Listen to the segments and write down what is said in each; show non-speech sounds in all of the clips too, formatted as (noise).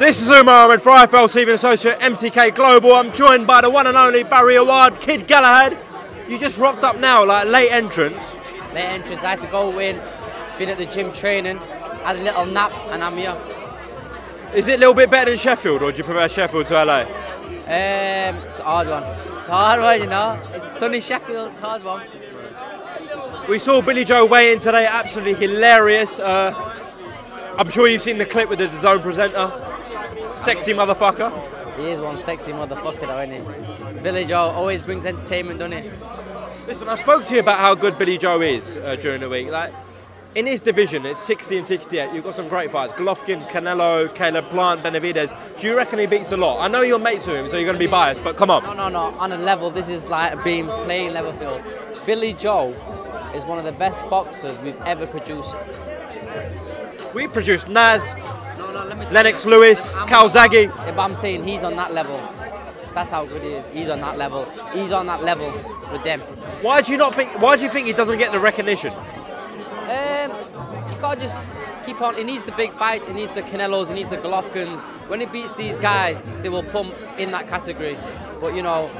This is Umar Ahmed for IFL TV Associate MTK Global. I'm joined by the one and only Barry Awad, Kid Galahad. You just rocked up now, like late entrance. Late entrance, I had to go in, been at the gym training, had a little nap, and I'm here. Is it a little bit better than Sheffield, or do you prefer Sheffield to LA? Um, it's a hard one. It's a hard one, you know. It's sunny Sheffield, it's a hard one. We saw Billy Joe weigh in today, absolutely hilarious. Uh, I'm sure you've seen the clip with the zone presenter. Sexy motherfucker. He is one sexy motherfucker, though, isn't he? Billy Joe always brings entertainment, doesn't he? Listen, I spoke to you about how good Billy Joe is uh, during the week. Like, in his division, it's 60 and 68. You've got some great fights: Golovkin, Canelo, Caleb Plant, Benavides. Do you reckon he beats a lot? I know you're mates with him, so you're going to be biased. But come on. No, no, no. On a level, this is like being playing level field. Billy Joe is one of the best boxers we've ever produced. We produced Naz, No, no, let me tell Lennox. Lewis, I'm- Calzaghe. Yeah, but I'm saying he's on that level. That's how good he is. He's on that level. He's on that level with them. Why do you not think? Why do you think he doesn't get the recognition? Um, you gotta just keep on. He needs the big fights. He needs the Canelos. He needs the Golovkins. When he beats these guys, they will pump in that category. But you know,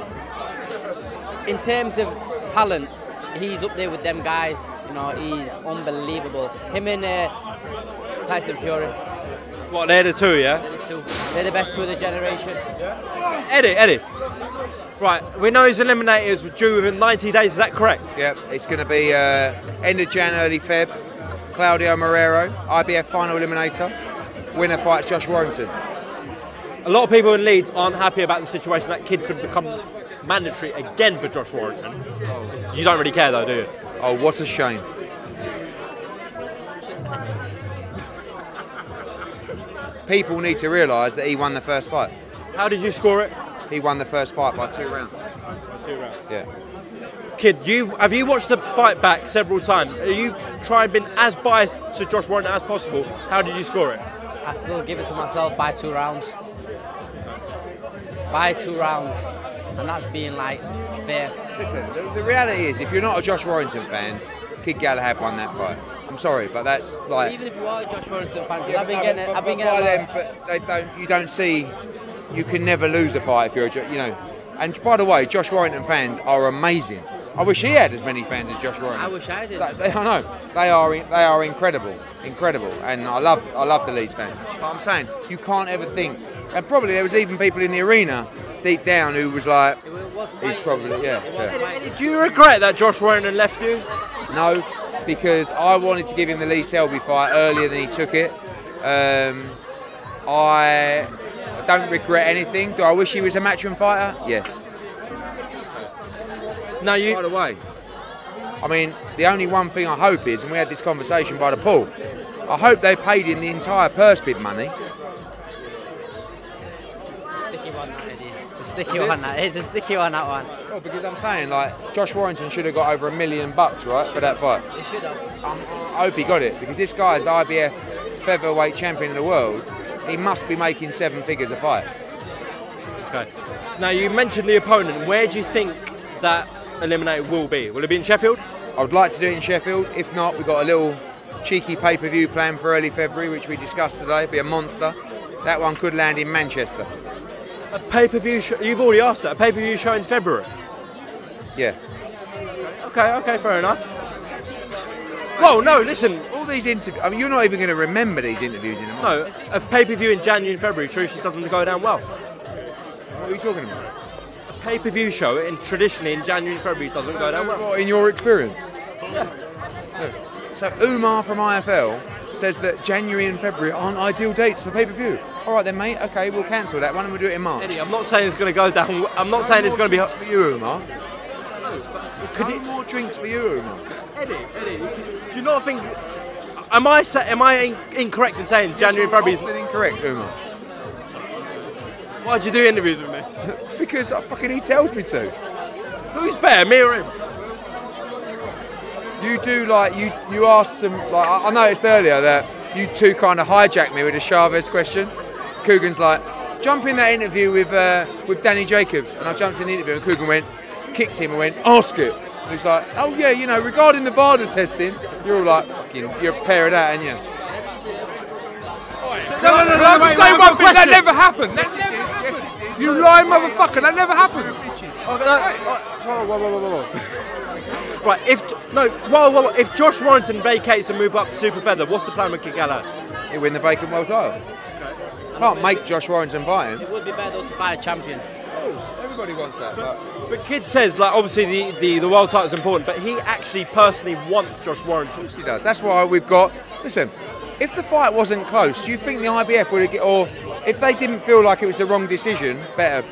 in terms of talent, he's up there with them guys. You know, he's unbelievable. Him and uh, Tyson Fury, What they're the two, yeah. they're the two. They're the best two of the generation. Eddie, Eddie. Right, we know his eliminators were due within 90 days. Is that correct? Yep, it's going to be uh, end of Jan, early Feb. Claudio Marrero, IBF final eliminator. Winner fights Josh Warrington. A lot of people in Leeds aren't happy about the situation. That kid could become mandatory again for Josh Warrington. You don't really care though, do you? Oh, what a shame. People need to realise that he won the first fight. How did you score it? He won the first fight by two rounds. Two rounds. Yeah. Kid, you have you watched the fight back several times? Are you trying been as biased to Josh Warrington as possible? How did you score it? I still give it to myself by two rounds. By two rounds. And that's being like fair. Listen, the, the reality is, if you're not a Josh Warrington fan, Kid Galahad won that fight. I'm sorry, but that's like. Even if you are a Josh Warrington fan, because I've been getting, but- I've been getting. by them, but they don't. You don't see. You can never lose a fight if you're a, you know. And by the way, Josh Warrington fans are amazing. I wish he had as many fans as Josh Warrington. I wish I did. They, they, I know they are. They are incredible, incredible, and I love. I love the Leeds fans. But I'm saying you can't ever think. And probably there was even people in the arena deep down who was like, It was he's probably yeah. It yeah. Do you regret that Josh Warrington left you? No, because I wanted to give him the Lee Selby fight earlier than he took it. Um, I don't regret anything. Do I wish he was a matchroom fighter? Yes. No, you. By the way, I mean, the only one thing I hope is, and we had this conversation by the pool, I hope they paid him the entire purse bid money. A sticky one, that. It's a sticky one, that one. Well, because I'm saying, like, Josh Warrington should have got over a million bucks, right, for that fight. They should have. Um, I hope he got it because this guy is IBF featherweight champion of the world. He must be making seven figures a fight. Okay. Now you mentioned the opponent. Where do you think that eliminator will be? Will it be in Sheffield? I would like to do it in Sheffield. If not, we've got a little cheeky pay-per-view plan for early February, which we discussed today. Be a monster. That one could land in Manchester. A pay-per-view. Sh- you've already asked that. A pay-per-view show in February. Yeah. Okay. Okay. Fair enough. Whoa. No. Listen. All these interviews. I mean, you're not even going to remember these interviews in a month. No. A pay-per-view in January and February traditionally doesn't go down well. What are you talking about? A pay-per-view show in traditionally in January and February doesn't go down well. What, in your experience? Yeah. So Umar from IFL says that January and February aren't ideal dates for pay-per-view. All right then, mate. Okay, we'll cancel that one and we'll do it in March. Eddie, I'm not saying it's going to go down. I'm not saying it's going to be. For you, Umar. Could no it- more drinks for you, Umar. Eddie, Eddie, do you not think? Am I sa- am I in- incorrect in saying January and February? Often incorrect, Umar. Why'd you do interviews with me? (laughs) Because fucking he tells me to. Who's better, me or him? You do like you you asked some like I I noticed earlier that you two kind of hijacked me with a Chavez question. Kugan's like, jump in that interview with uh, with Danny Jacobs, and I jumped in the interview, and Kugan went, kicked him and went, ask it. And he's like, oh yeah, you know, regarding the VADA testing, you're all like, fucking, you're a pair of that, aren't you? No, no, no, no, I have wait, to say wait, one wait, thing. That question. never happened. That never happened. You lying motherfucker. That never happened. Oh, no, whoa, whoa, whoa, whoa, whoa. Right, if no, whoa, whoa, whoa, if Josh Warrington vacates and move up to super feather, what's the plan with Kid Galahad? He win the vacant world title. Can't make Josh Warrington fight him. It would be better though to fight a champion. Oh, Everybody wants that. But But Kid says, like, obviously the, the, the world title is important, but he actually personally wants Josh Warrington. Of course he does. That's why we've got. Listen, if the fight wasn't close, do you think the IBF would have, get- or if they didn't feel like it was the wrong decision, better,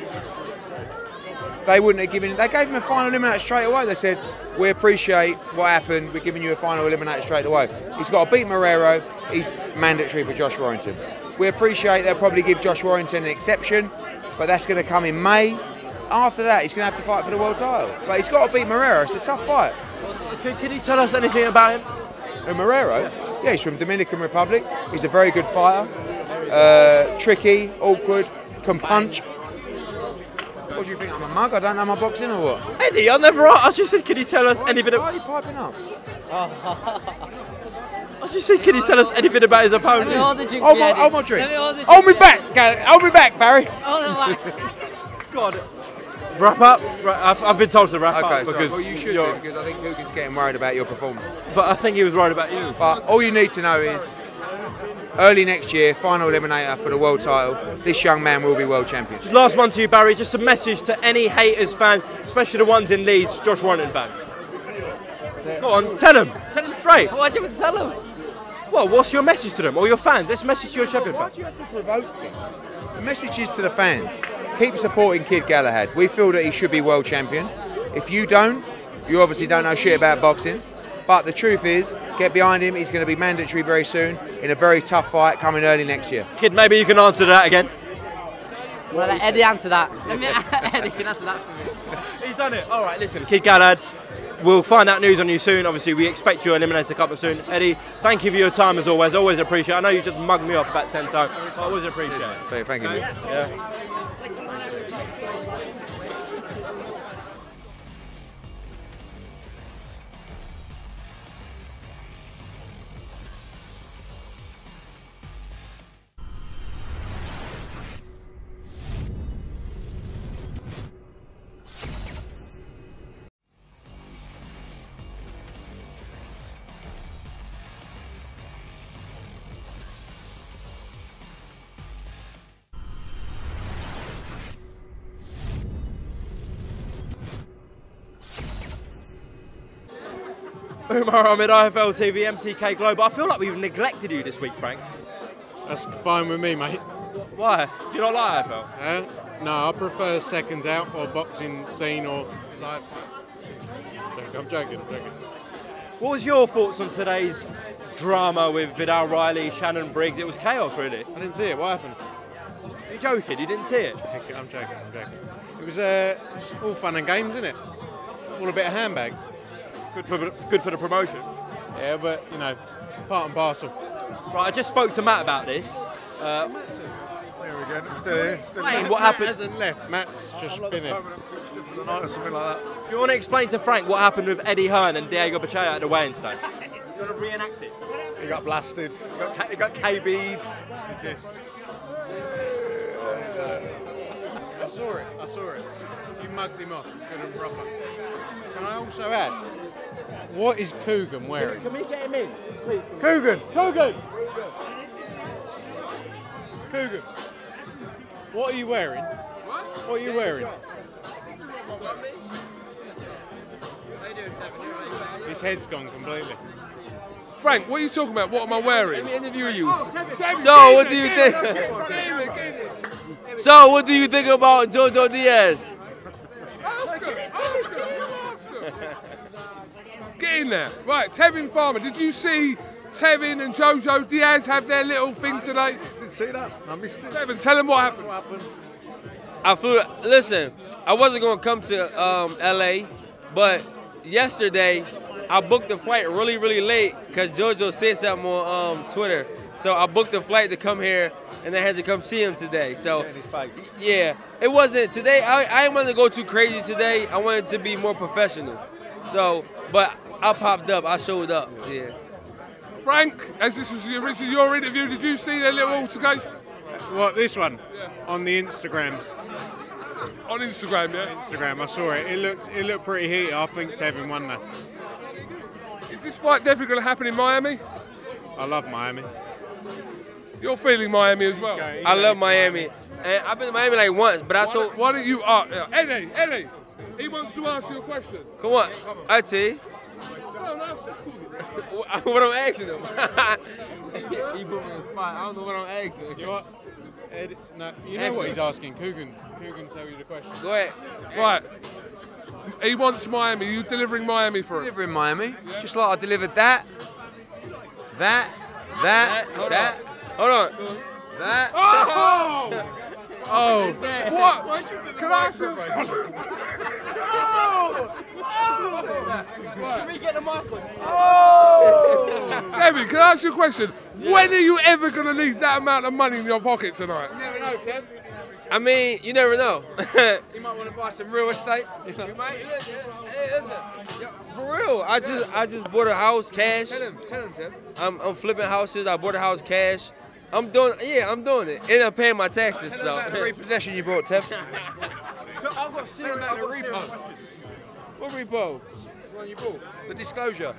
they wouldn't have given. They gave him a final eliminator straight away. They said, "We appreciate what happened. We're giving you a final eliminator straight away." He's got to beat Marrero. He's mandatory for Josh Warrington. We appreciate they'll probably give Josh Warrington an exception, but that's going to come in May. After that, he's going to have to fight for the world title. But he's got to beat Marrero. It's a tough fight. Can, can you tell us anything about him? Uh, Marrero? Yeah, he's from Dominican Republic. He's a very good fighter. Uh, tricky, awkward, can punch. What do you think? I'm a mug? I don't know my boxing or what? Eddie, I never asked. I just said, can you tell us anything? Why are you piping up? I just said, can you tell us anything about his Let me opponent? hold the drink. Hold my, Eddie. hold my drink. Let me hold the Hold me drink back, Gary. Hold me back, Barry. Hold it back. God. Wrap up. Right, I've, I've been told to wrap Okay, up so because well, you should do, because I think Kugan's getting worried about your performance. But I think he was right about you. But all you need to know is early next year, final eliminator for the world title. This young man will be world champion. Last one to you, Barry. Just a message to any haters fans, especially the ones in Leeds, Josh Warrington fans. Go on, tell them. Tell them straight. What do you tell him? Well, what's your message to them or your fans? Let's message to your Shepherd Why fans. do you have to provoke him? The message is to the fans: keep supporting Kid Galahad. We feel that he should be world champion. If you don't, you obviously don't know shit about boxing. But the truth is, get behind him. He's going to be mandatory very soon in a very tough fight coming early next year. Kid, maybe you can answer that again. Well, let Eddie answer that. Let (laughs) me. Eddie can answer that for me. He's done it. All right, listen, Kid Galad. We'll find out news on you soon. Obviously, we expect you eliminated a couple soon. Eddie, thank you for your time as always. Always appreciate. it. I know you just mugged me off about ten times. I always appreciate it. So thank you. Yeah. Ahmed, IFL TV, MTK Global. I feel like we've neglected you this week, Frank. That's fine with me, mate. Why? Do you not like IFL? Uh, no, I prefer seconds out or boxing scene or live. I'm joking, I'm joking. What was your thoughts on today's drama with Viddal Riley, Shannon Briggs? It was chaos, really. I didn't see it. What happened? You're joking. You didn't see it. I'm joking, I'm joking. It was uh, all fun and games, isn't it? All a bit of handbags. Good for good for the promotion. Yeah, but you know, part and parcel. Right, I just spoke to Matt about this. Uh, Here again, I'm still here. Still explain here. what Matt happened. hasn't left. Matt's just been here. Permanent for the night or something like that. Do you want to explain to Frank what happened with Eddie Hearn and Diego Bachaya at the weigh-in today? You want to reenact it? He got blasted. He got, K- he got KB'd. I saw it. I saw it. You mugged him off. Good and proper. Can I also add? What is Kugan wearing? Can we get him in, please? Kugan. Kugan! Kugan. What are you wearing? What are you wearing? His head's gone completely. Frank, what are you talking about? What am I wearing? Let me interview you. Oh, David, So, what do you think? So, what do you think about Jojo Diaz? Ask him, ask him, ask him. Get in there. Right, Tevin Farmer, did you see Tevin and Jojo Diaz have their little thing today? Didn't see that. I missed it. Tevin, tell them what happened. What happened? I flew. Listen, I wasn't gonna come to um, LA, but yesterday I booked a flight really, really late because JoJo said something on um, Twitter. So I booked a flight to come here, and I had to come see him today. So In his face. yeah, it wasn't today. I I didn't want to go too crazy today. I wanted to be more professional. So, but I popped up. I showed up. Yeah. Frank, as this was your, this is your interview, did you see their little altercation? What this one? Yeah. On the Instagrams. On Instagram, yeah. Instagram, I saw it. It looked it looked pretty heated. I think Tevin won that. Is this fight definitely going to happen in Miami? I love Miami. You're feeling Miami as well. I love Miami. And I've been to Miami like once, but I Why, told, why don't you? Uh, yeah. Eddie, Eddie, he wants to ask you a question. come on, I tell you. No, no, it's- what I'm asking him. (laughs) he put me on the spot. I don't know what I'm asking. You know what? Ed, no, you know Excellent. what he's asking. Kugan, Kugan, tell you the question. Go ahead. Right. He wants Miami. You delivering Miami for him? Deliver in Miami, just like I delivered that, that, that, Hold that, on. Hold on. that. Oh! Oh! What? Can I ask (laughs) you? Oh! Kevin, can I ask you a question? When are you ever going to need that amount of money in your pocket tonight? You never know, Tim. I mean, you never know. (laughs) You might want to buy some real estate. You might- listen, hey, listen. Yeah, For real, I just I just bought a house cash. Tell him, tell him, Tim. I'm, I'm flipping houses. I bought a house cash. I'm doing yeah, I'm doing it, and I'm paying my taxes. Tell him about the So. (laughs) repossession you brought, Tim. I've got Tell him about the repo. what repo? One you bought. The disclosure.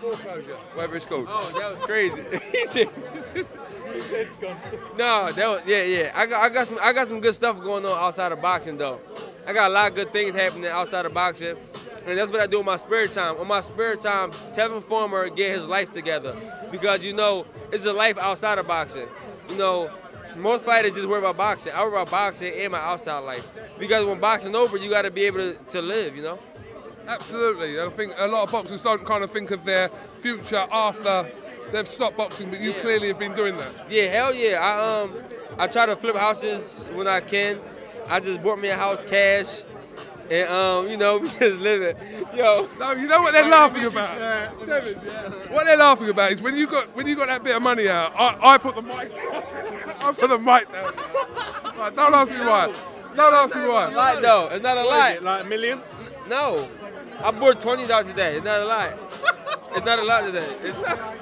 Foreclosure. Whatever it's called. Oh, that was crazy. (laughs) he said, No, that was yeah, yeah. I got I got some I got some good stuff going on outside of boxing though. I got a lot of good things happening outside of boxing. And that's what I do in my spare time. On my spare time, Tevin Farmer get his life together. Because you know, it's a life outside of boxing. You know, most fighters just worry about boxing. I worry about boxing and my outside life. Because when boxing over, you gotta be able to, to live, you know? Absolutely. I think a lot of boxers don't kind of think of their future after they've stopped boxing, but you Yeah. clearly have been doing that. Yeah, hell yeah. I um I try to flip houses when I can. I just bought me a house cash. And um, you know, (laughs) we just living. Yo, No, you know what they're laughing about. Sevens, yeah. What they're laughing about is when you got when you got that bit of money out, I, I put the mic down. (laughs) I put the mic down. Right, don't ask me why. Don't ask me why. lie though. It's not a lie. Like a million? No. I bought twenty dollars today. It's not a lie. It's not a lie today. It's, yeah.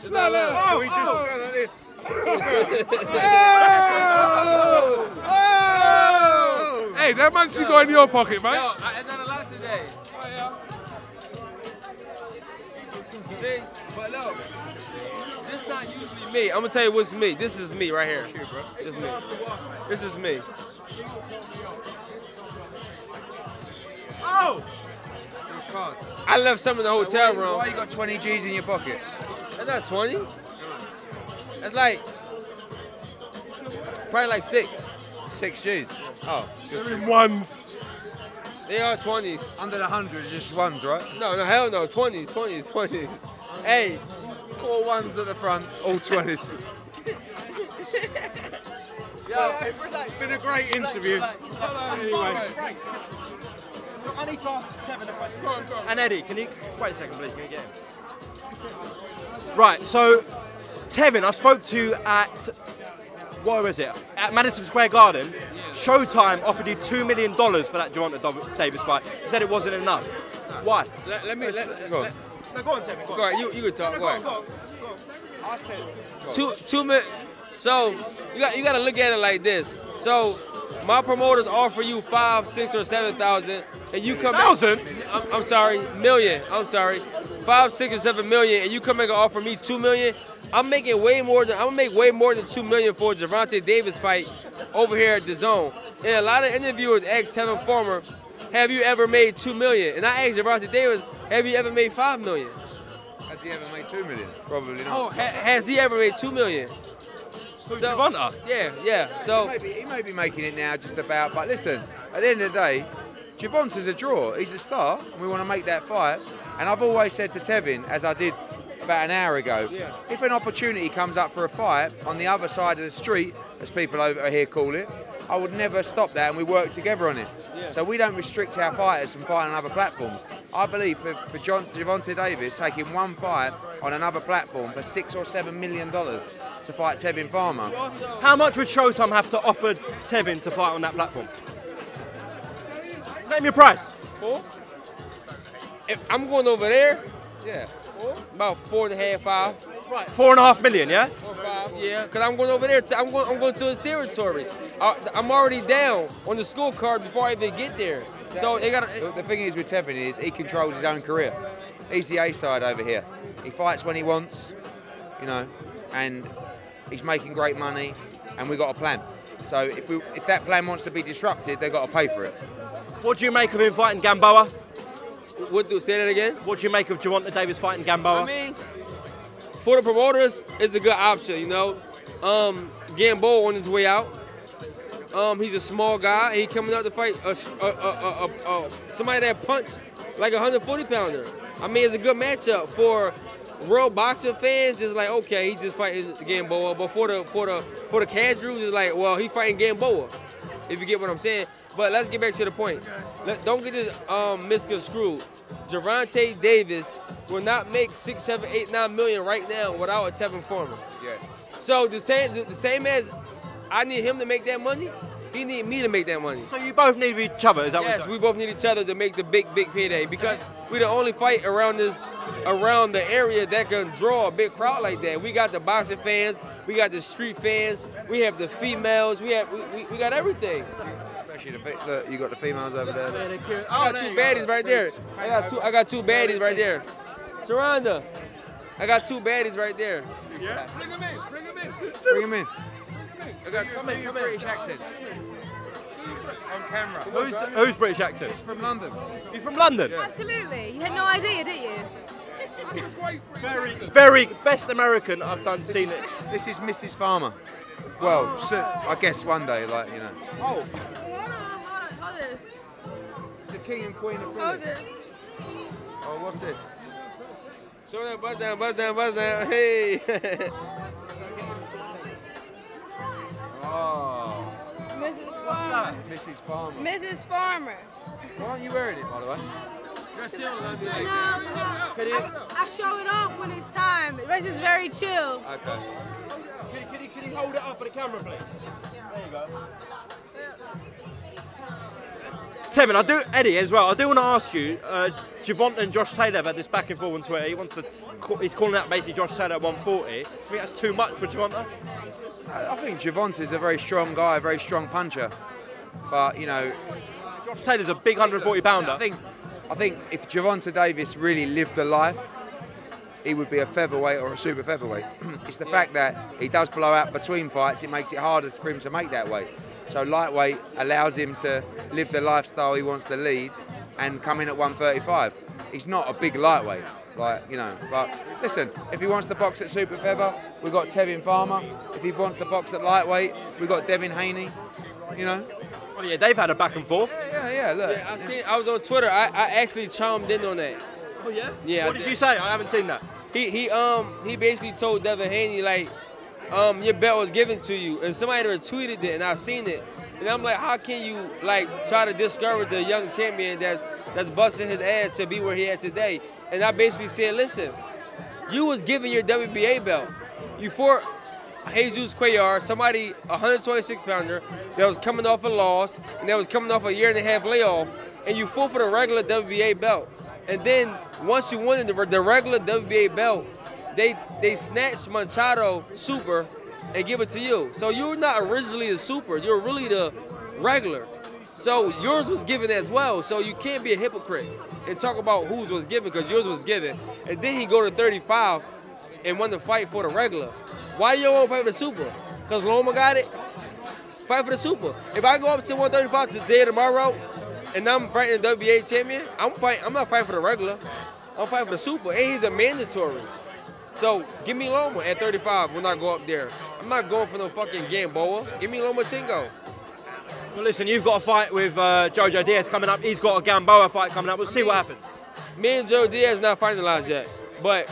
It's not a lie. Oh, we just (laughs) Hey, that much you got in your pocket, mate. Yo, I, it's not a lie today. See? But no, this is not usually me. I'm gonna tell you what's me. This is me right here. This is me. This is me. Oh! I left some in the hotel room. why you got 20 G's in your pocket? That's not 20. That's like probably like six. Six G's. Oh, They're in ones. They are 20s. under the hundred, it's just ones, right? No, no, hell no. 20s, 20s, 20s. Hey, Four ones at the front, all 20s. (laughs) (laughs) It's been a great interview. Anyway. I need to ask Tevin a question. Go on, go on. And Eddie, can you wait a second, please? Can you get him? Right. So, Tevin, I spoke to at where was it? At Madison Square Garden. Showtime offered you two million dollars for that Gervonta Davis fight. He said it wasn't enough. Why? let, let me. Let, Go on. let- No, go on, Tevin. Go go ahead. You, you can talk. Go ahead. Go on, go on. I said, two two minutes. So you got you got to look at it like this. So my promoters offer you five, six, or seven thousand, and you come Thousand? I'm, I'm sorry, million. I'm sorry, five, six, or seven million, and you come and offer me two million. I'm making way more than I'm gonna make way more than two million for a Gervonta Davis fight over here at the zone. And a lot of interviewers asked Tevin Farmer, "Have you ever made two million? And I asked Gervonta Davis, "Have you ever made five million? Has he ever made two million? Probably not. Oh, ha- has he ever made two million? Who's So- Gervonta? Yeah, yeah. So. He may, be, he may be making it now just about, but listen, at the end of the day, Gervonta's a draw. He's a star, and we want to make that fight. And I've always said to Tevin, as I did about an hour ago, Yeah. if an opportunity comes up for a fight on the other side of the street, as people over here call it, I would never stop that, and we work together on it. So we don't restrict our fighters from fighting on other platforms. I believe for, for John, Gervonta Davis taking one fight on another platform for six or seven million dollars to fight Tevin Farmer. How much would Showtime have to offer Tevin to fight on that platform? Name your price. Four. If I'm going over there, Yeah. About four and a half, five. Right. Four and a half million, yeah? Four, five. Yeah, because I'm going over there. To, I'm going. I'm going to his territory. Uh, I, I'm already down on the scorecard before I even get there. So they got. The, the thing is with Tevin is he controls his own career. He's the A side over here. He fights when he wants, you know, and he's making great money, and we got a plan. So if we if that plan wants to be disrupted, they've got to pay for it. What do you make of him fighting Gamboa? What do say that again? What do you make of Gervonta Davis fighting Gamboa? I mean, for the promoters, it's a good option. You know, um, Gamboa on his way out. Um, he's a small guy. He coming out to fight a, a, a, somebody that punch like a 140 pounder. I mean, it's a good matchup for real boxing fans. It's like okay, he's just fighting Gamboa. But for the for the for the casuals, it's like well, he fighting Gamboa. If you get what I'm saying. But let's get back to the point. Let, don't get this um, misconstrued. Gervonta Davis will not make six, seven, eight, nine million right now without a Tevin Farmer. Yeah. So the same, the, the same as I need him to make that money, he need me to make that money. So you both need each other, is that what Yes, we both need each other to make the big, big payday because we the only fight around this, around the area that can draw a big crowd like that. We got the boxing fans, we got the street fans, we have the females, we have, we, we, we got everything. Especially the fe- look, you got the females over there. I got oh, two baddies right there. I got two. I got two baddies right there. Sharonda, I got two baddies right there. Yeah. Bring them in. Bring them in. Bring them in. I got two. Do your British accent on camera. Who's, who's British accent? from London? He's from London. Absolutely. You had no idea, did you? Very, very best American I've done seen it. This is Mrs. Farmer. Well, so, I guess one day, like you know, Oh, Hold on, hold this. it's the king and queen of Hold this. Oh, what's this? Show that buzz down, buzz down, buzz down. Hey. Oh, Mrs. Farmer. Mrs. Farmer. Mrs. Farmer. Why aren't you wearing it, by the way? No, I, I show it off when it's time. The rest is very chill. Okay. Can, can, you, can you hold it up for the camera, please? There you go. Tevin, I do Eddie as well. I do want to ask you. Uh, Javont and Josh Taylor have had this back and forth on Twitter. He wants to. Call, he's calling out basically Josh Taylor at 140. Do you think that's too much for Gervonta? I I think Gervonta is a very strong guy, a very strong puncher. But you know, Josh Taylor's a big 140 pounder. I think I think if Gervonta Davis really lived the life, he would be a featherweight or a super featherweight. (clears throat) it's the fact that he does blow out between fights, it makes it harder for him to make that weight. So lightweight allows him to live the lifestyle he wants to lead and come in at 135. He's not a big lightweight, like you know. But listen, if he wants to box at super feather, we've got Tevin Farmer. If he wants to box at lightweight, we've got Devin Haney. You know. Oh, yeah, they've had a back and forth. Yeah, yeah. Look. Yeah, I seen. I was on Twitter. I, I actually chimed in on that. Oh yeah. Yeah, What I did did. you say? I haven't seen that. He he um he basically told Devin Haney like, um your belt was given to you, and somebody retweeted it, and I seen it, and I'm like, how can you like try to discourage a young champion that's that's busting his ass to be where he at today? And I basically said, listen, you was given your WBA belt, you fought Jesus Cuellar, somebody 126 pounder that was coming off a loss and that was coming off a year and a half layoff, and you fought for the regular WBA belt. And then once you won the, the regular WBA belt, they they snatched Machado Super and give it to you. So you're not originally the Super, you're really the regular. So yours was given as well. So you can't be a hypocrite and talk about whose was given because yours was given. And then he go to 35 and won the fight for the regular. Why you want to fight for the super? Because Loma got it? Fight for the super. If I go up to 135 today or tomorrow and I'm fighting the WBA champion, I'm fighting, I'm not fighting for the regular. I'm fighting for the super. And he's a mandatory. So give me Loma at 35 when I go up there. I'm not going for no fucking Gamboa. Give me Lomachenko. Well, listen, you've got a fight with uh, Jojo Diaz coming up. He's got a Gamboa fight coming up. We'll see what happens. Me and Joe Diaz not finalized yet, but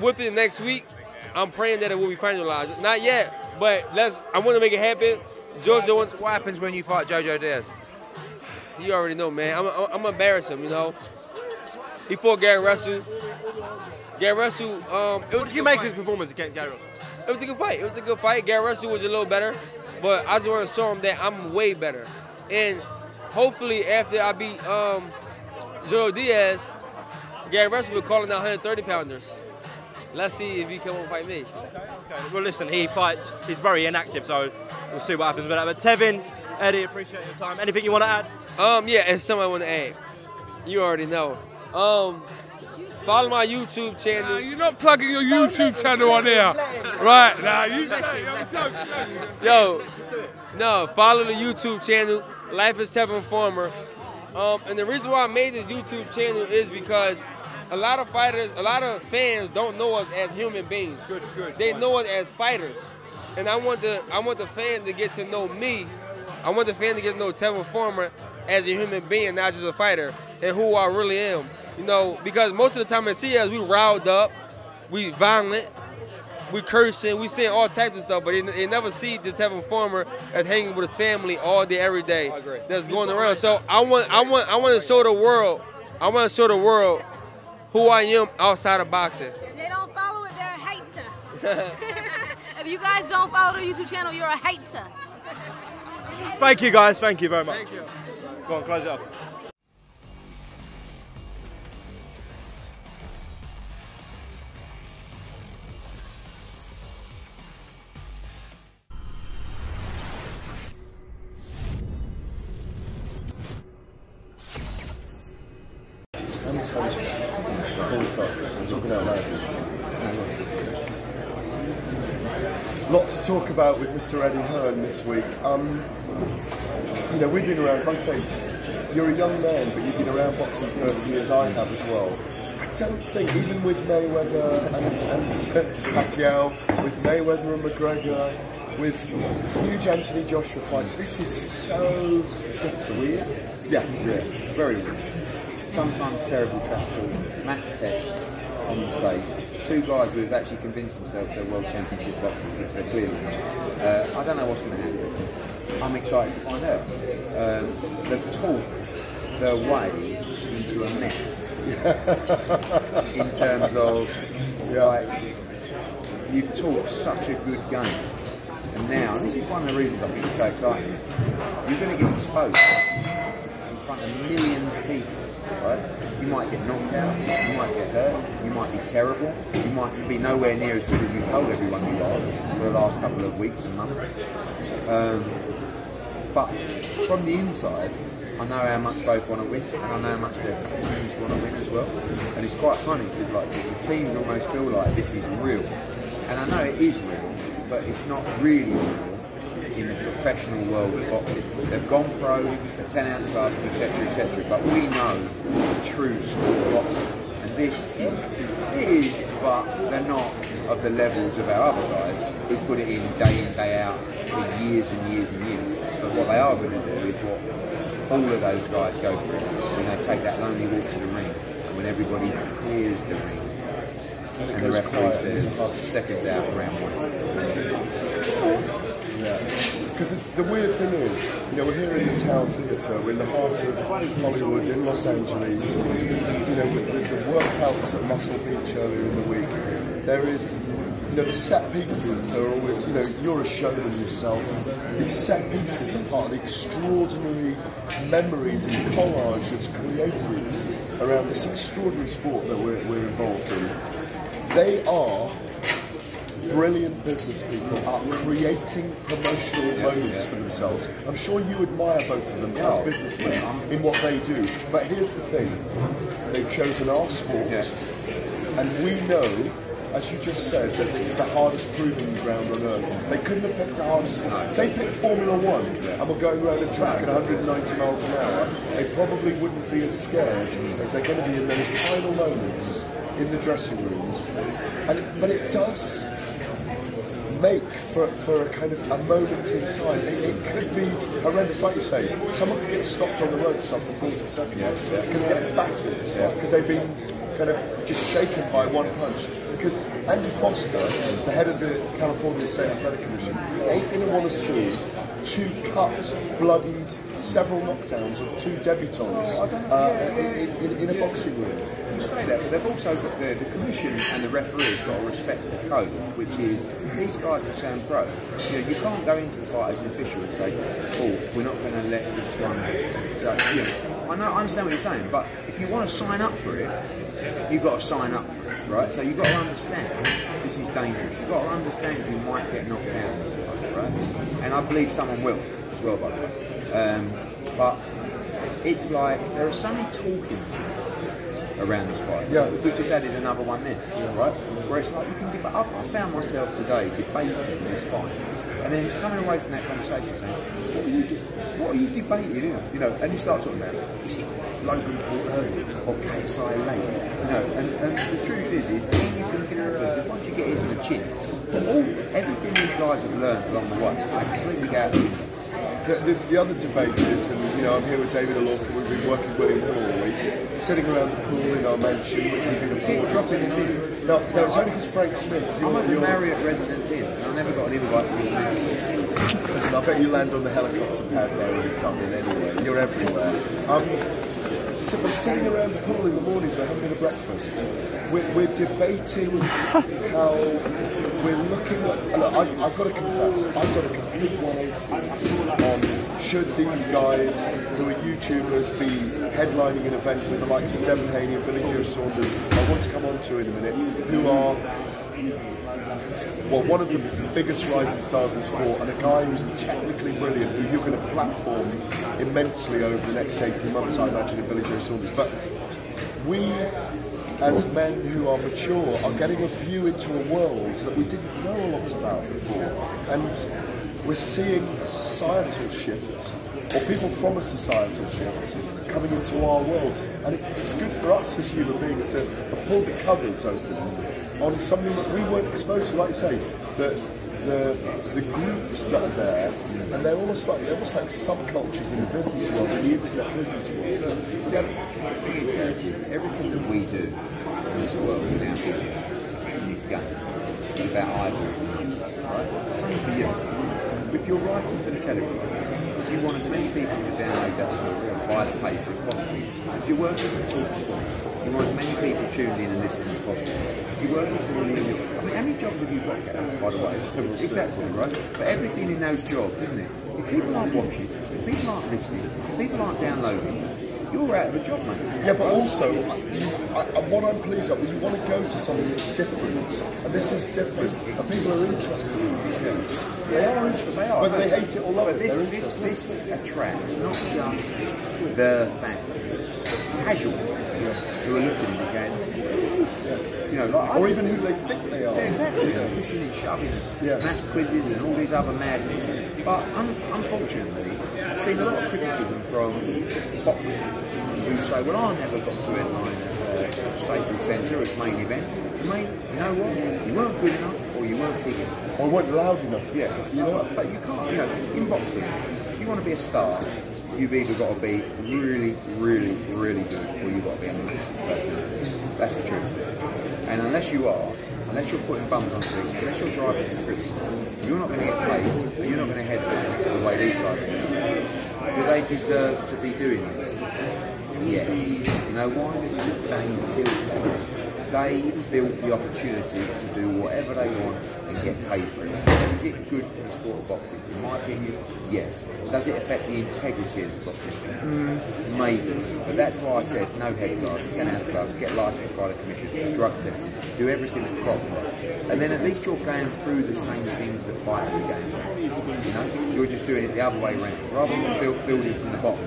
within next week, I'm praying that it will be finalized. Not yet, but let's. I want to make it happen. Georgia wants. What happens when you fight Jojo Diaz? You already know, man. I'm, I'm, embarrass him. You know. He fought Gary Russell. Gary Russell. Um, it was you make his performance against Gary? It was a good fight. It was a good fight. Gary Russell was a little better, but I just want to show him that I'm way better. And hopefully, after I beat um, Joe Diaz, Gary Russell will be calling out 130 pounders. let's see if he and fight me. Well, listen, he fights. He's very inactive, so we'll see what happens with that. But Tevin, Eddie, appreciate your time. Anything you want to add? Um, yeah, and something I want to add. You already know. Um, follow my YouTube channel. Nah, channel. you're not plugging your YouTube channel on here. Right, now you say it. I'm. Yo, no, follow the YouTube channel, Life is Tevin Farmer. Um, and the reason why I made this YouTube channel is because a lot of fighters, a lot of fans don't know us as human beings. Good, good. They know us as fighters. And I want the I want the fans to get to know me. I want the fans to get to know Tevin Farmer as a human being, not just a fighter, and who I really am. You know, because most of the time they see us, we riled up, we violent, we cursing, we saying all types of stuff, but they, they never see the Tevin Farmer as hanging with his family all day, every day. That's going around. So I want, I want, I want to show the world, I want to show the world who I am outside of boxing. If they don't follow it, they're a hater. (laughs) (laughs) if you guys don't follow the YouTube channel, you're a hater. Thank you, guys. Thank you very much. Thank you. Go on, close it up. Talk about with Mr. Eddie Hearn this week. Um, you know, we've been around, like I say, you're a young man, but you've been around boxing 30 years, I have as well. I don't think, even with Mayweather and, and (laughs) Pacquiao, with Mayweather and McGregor, with huge Anthony Joshua fight, this is so different. Weird? Yeah, yeah, very weird. Sometimes terrible trash talk. Max tests on the stage. Two guys who have actually convinced themselves they're world championship boxers, which they're clearly. Uh, I don't know what's going to happen. I'm excited to find out. Um, they've talked their way into a mess in terms of like you've talked such a good game, and now and this is one of the reasons I think it's so exciting. Is you're going to get exposed in front of millions of people. Right? You might get knocked out, you might get hurt, you might be terrible, you might be nowhere near as good as you told everyone you are for the last couple of weeks and months. Um, but from the inside, I know how much both want to win, and I know how much their teams want to win as well. And it's quite funny because like the teams almost feel like this is real, and I know it is real, but it's not really real in the professional world of boxing. They've gone pro, the 10 ounce gloves, etc., etc. But we know the true sport of boxing, and this is, but they're not of the levels of our other guys who put it in day in day out for years and years and years. But what they are going to do is what all of those guys go through when they take that lonely walk to the ring, and when everybody clears the ring. And the referee says, seconds out, round one. Because the, the weird thing is, you know, we're here in the Town Theatre, we're in the heart of Hollywood, in Los Angeles. You know, with, with the workouts at Muscle Beach earlier in the week, there is, you know, the set pieces are always, you know, you're a showman yourself. These set pieces are part of the extraordinary memories and collage that's created around this extraordinary sport that we're, we're involved in. They are brilliant business people are creating promotional moments for themselves. I'm sure you admire both of them as businessmen in what they do. But here's the thing they've chosen our sport, and we know. As you just said, that it's the hardest proving ground on earth. They couldn't have picked a harder sport. If they picked Formula One and were going around a track at 190 miles an hour, they probably wouldn't be as scared as they're going to be in those final moments in the dressing room. And it, but it does make for, for a kind of a moment in time. It, it could be horrendous, like you say. Someone could get stopped on the ropes after 40 seconds because they get battered because they've been kind of just shaken by one punch. Because Andy Foster, the head of the California State Athletic Commission, ain't going to want to see two cut, bloodied, several knockdowns of two debutantes uh, in, in, in a boxing ring. You say that, but they've also got the, the commission and the referees got to respect the code, which is these guys are sound pro. You know, you can't go into the fight as an official and say, "Oh, we're not going to let this one." Go. You know, I know, I understand what you're saying, but if you want to sign up for it, you've got to sign up for it, right? So you've got to understand this is dangerous. You've got to understand you might get knocked out in this fight, right? And I believe someone will as well, by the way. Um, but it's like there are so many talking around this fight. Yeah. We've just added another one there, right? Where it's like you can debate. I I found myself today debating this fight, and then coming away from that conversation saying, "What are you, de- what are you debating?" You know, you know, and you start talking about is it Logan Paul early or KSI late? You know, and, and the truth is, is anything can happen. Uh, because once you get into the chin, all everything these guys have learned along the way, they completely out the. The, the, the other debate is, and you know, I'm here with David Alorca, we've been working with Hall all week, sitting around the pool in our mansion, which we've been afforded. Dropping this in. No, no, it's only because Frank Smith, I'm you're, at the Marriott Residence Inn, and I never got an invite to. Listen, (laughs) I bet you land on the helicopter pad there when you come in anyway. You're everywhere. Um, so we're sitting around the pool in the mornings, we're having a breakfast. We're, we're debating (laughs) how we're looking at. Look, I've, I've got to confess, I've done a complete 180 on should these guys who are YouTubers be headlining an event with the likes of Devin Haney and Billy Joe Saunders, I want to come on to in a minute, who are well, one of the biggest rising stars in the sport, and a guy who's technically brilliant, who you're going to platform immensely over the next 18 months, I imagine, in Billy Joe Saunders. But we, as men who are mature, are getting a view into a world that we didn't know a lot about before. And we're seeing a societal shift, or people from a societal shift, coming into our world. And it, it's good for us as human beings to pulled the covers open on something that we weren't exposed to. Like you say, the, the, the groups that are there, and they're almost like, they're almost like subcultures in the business world, in the internet business world. Yeah, everything that we do in this world, in our business, in this game, is about eyeballs and numbers, right? Same for you. If you're writing for the Telegraph, you want as many people to download that story and buy the paper as possible. If you're working for TalkSport, you want as many people tuned in and listening as possible. If you're working for a new, I mean, how many jobs have you got, by the way? Exactly, right? But everything in those jobs, isn't it? If people aren't watching, if people aren't listening, if people aren't downloading, you're out of a job, mate. Yeah, but also, I, I, what I'm pleased at, you want to go to something that's different, and this is different, and people are interested in it. They are interested, They are. whether they hate it or love it, this, this, this attracts not just the fans, casual fans who are looking and going, you know, like or even who they think they are. Yeah, exactly. Pushing and shoving, Yeah. maths quizzes and all these other madness. But un- unfortunately, I've seen a lot of criticism from boxers who say, well, I never got to headline uh, Staples Centre as main event. Mate, you know what? You weren't good enough or you weren't big enough. Or weren't loud enough. Yeah, you know, but you can't, you know, in boxing, if you want to be a star, you've either got to be really, really, really good or you've got to be a massive personality. That's the truth. And unless you are, unless you're putting bums on seats, unless you're driving subscriptions, you're not going to get paid, you're not going to headline the way these guys are. Do they deserve to be doing this? Yes. You know why? Because they built. They built the opportunity to do whatever they want and get paid for it. Is it good for the sport of boxing? In my opinion, yes. Does it affect the integrity of the boxing? Mm. Maybe. But that's why I said no head guards, 10 ounce gloves, get licensed by the commission, for drug testing, do everything proper. And then at least you're going through the same things that fighters are going through. You know, you're just doing it the other way around. Rather than build, building from the bottom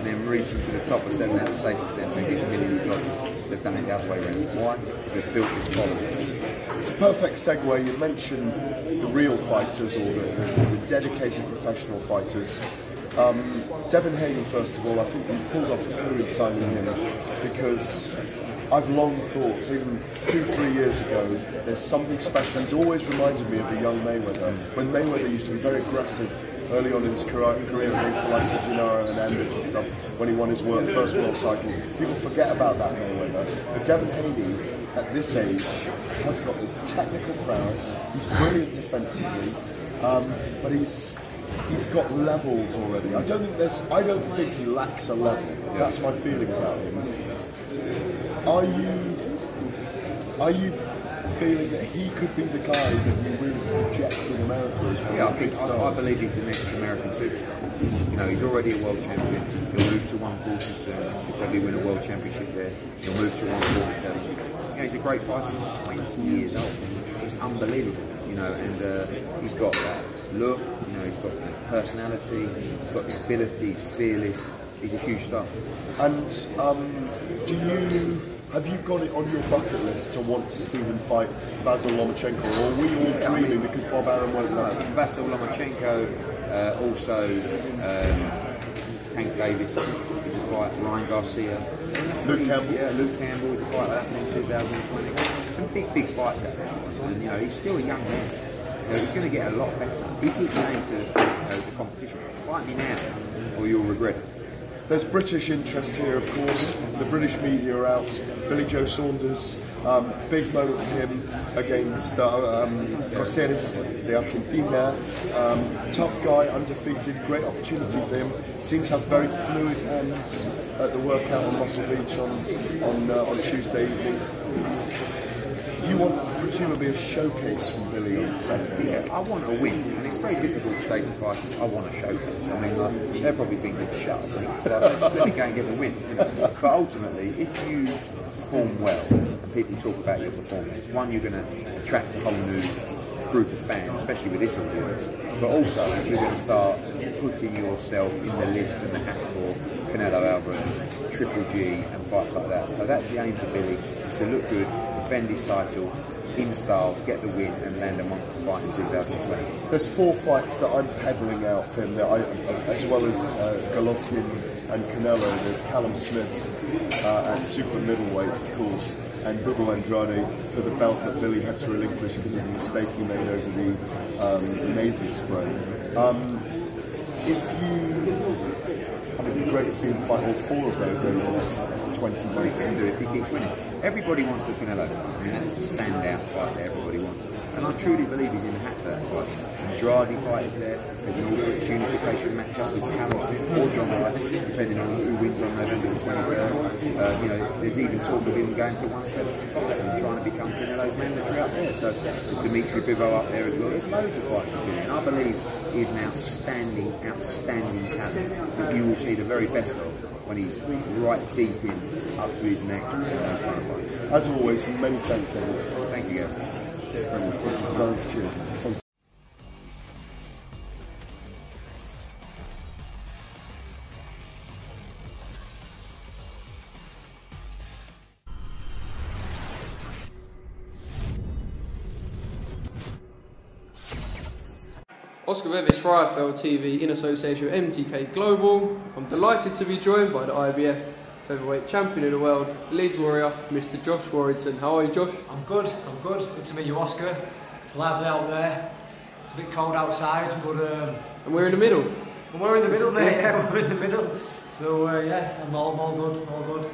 and then reaching to the top of seven out Staples Centre and getting millions of dollars, they've done it the other way around. Why? Because they've built this following. It's a perfect segue. You mentioned the real fighters or the, the, dedicated professional fighters. Um, Devin Haney, first of all, I think you pulled off a in signing him because I've long thought, even two, three years ago, there's something special. He's always reminded me of the young Mayweather. When Mayweather used to be very aggressive early on in his career, career against the likes of Genaro Hernandez and stuff, when he won his world, first world title. People forget about that Mayweather. But Devin Haney, at this age, has got the technical prowess. He's brilliant defensively, um, but he's he's got levels already. I don't think there's. I don't think he lacks a level. That's my feeling about him. Are you are you feeling that he could be the guy that you really project in America as one Yeah, I of the big think I, I believe he's the next American superstar. You know, he's already a world champion. He'll move to 140 soon. He'll probably win a world championship there. He'll move to 147. You know, he's a great fighter. He's 20 years old. He's unbelievable. You know, and uh, he's got that look. You know, he's got the personality. He's got the ability. He's fearless. He's a huge star. And um, do you have you got it on your bucket list to want to see him fight Basil Lomachenko, or are we all dreaming because Bob Arum won't let him? Vasyl Lomachenko, uh, also um, Tank Davis fight, Ryan Garcia. Luke Campbell. Yeah, Luke Campbell is a fight that happened in 2020. Some big, big fights out there. And, you know, he's still a young man. You know, he's going to get a lot better. He keeps saying to you know, the competition, fight me now or you'll regret it. There's British interest here, of course. The British media are out. Billy Joe Saunders, um, big moment for him against uh, um, Coceres de Argentina. Um, tough guy, undefeated, great opportunity for him. Seems to have very fluid hands at the workout on Muscle Beach on on, uh, on Tuesday evening. You want presumably a showcase from Billy on Saturday. Yeah, I want a win, and it's very difficult to say to fighters, I want a showcase. I mean, like, they're probably thinking, shut up, let me go and get the win. But ultimately, if you perform well, and people talk about your performance, one, you're going to attract a whole new group of fans, especially with this audience, but also you're going to start putting yourself in the list and the hat for Canelo Alvarez, Triple G, and fights like that. So that's the aim for Billy, is to look good, defend his title, in style, get the win, and land a monster fight in 2020. There's four fights that I'm peddling out for him, that I, as well as uh, Golovkin and Canelo. There's Callum Smith uh, at super middleweight, of course, and Boo Boo Andrade for the belt that Billy had to relinquish because of the mistake he made over the um, nasal spray. Um, if you, I mean, it'd be great to see him fight all four of those over the next 20 What he weeks. can do if he keeps winning. Everybody wants the Canelo fight. I mean, that's the standout fight that everybody wants. And I truly believe he's in the hat for that fight. Andrade fight is there. There's an all-British unification matchup with Smith or John Ryder, depending on who wins on November the 23rd. Uh, you know, there's even talk of him going to 175 and trying to become Canelo's mandatory up there. So there's Dimitri Bivol up there as well. There's loads of fights Billy. And I believe he's an outstanding, outstanding talent that you will see the very best of when he's right deep in, up to his neck. As always, many thanks, everyone. Thank you, Gavin. Cheers. IFL TV in association with MTK Global. I'm delighted to be joined by the IBF featherweight champion of the world, Leeds Warrior, Mr. Josh Warrington. How are you, Josh? I'm good, I'm good. Good to meet you, Oscar. It's lively out there. It's a bit cold outside, but um, And we're in the middle. and we're in the middle, mate. Yeah, (laughs) we're in the middle. So uh, yeah, I'm all, all good, all good.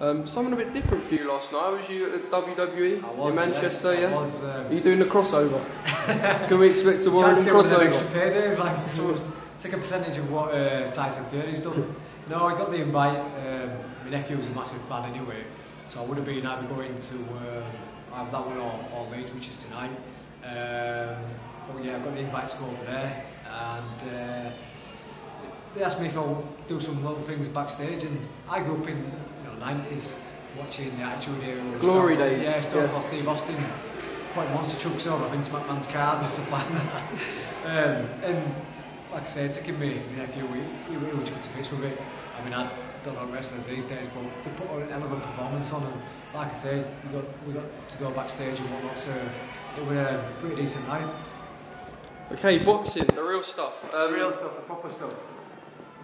Um, something a bit different for you last night. Was you at WWE I was, in Manchester? yes, yeah. was, um, Are you doing the crossover? (laughs) Can we expect a Warrington to get rid of them crossover? extra paydays, like so take a percentage of what uh, Tyson Fury's done. No, I got the invite. Um, my nephew's a massive fan anyway, so I would have been either going to um, either that one or, or Leeds, which is tonight. Um, but yeah, I got the invite to go over there, and uh, they asked me if I'll do some little things backstage, and I grew up in 90s watching the Attitude Era. Glory stuff. days, Yeah, Stone yeah. Cold Steve Austin putting monster trucks over Vince McMahon's cars and stuff like that. (laughs) um, and like I say, taking me my nephew, he, he really took to bits with it. I mean, I don't know wrestlers these days, but they put an elegant performance on, and like I said, we got we got to go backstage and whatnot. So it was a pretty decent night. Okay, boxing, the real stuff. Um, the real stuff, the proper stuff.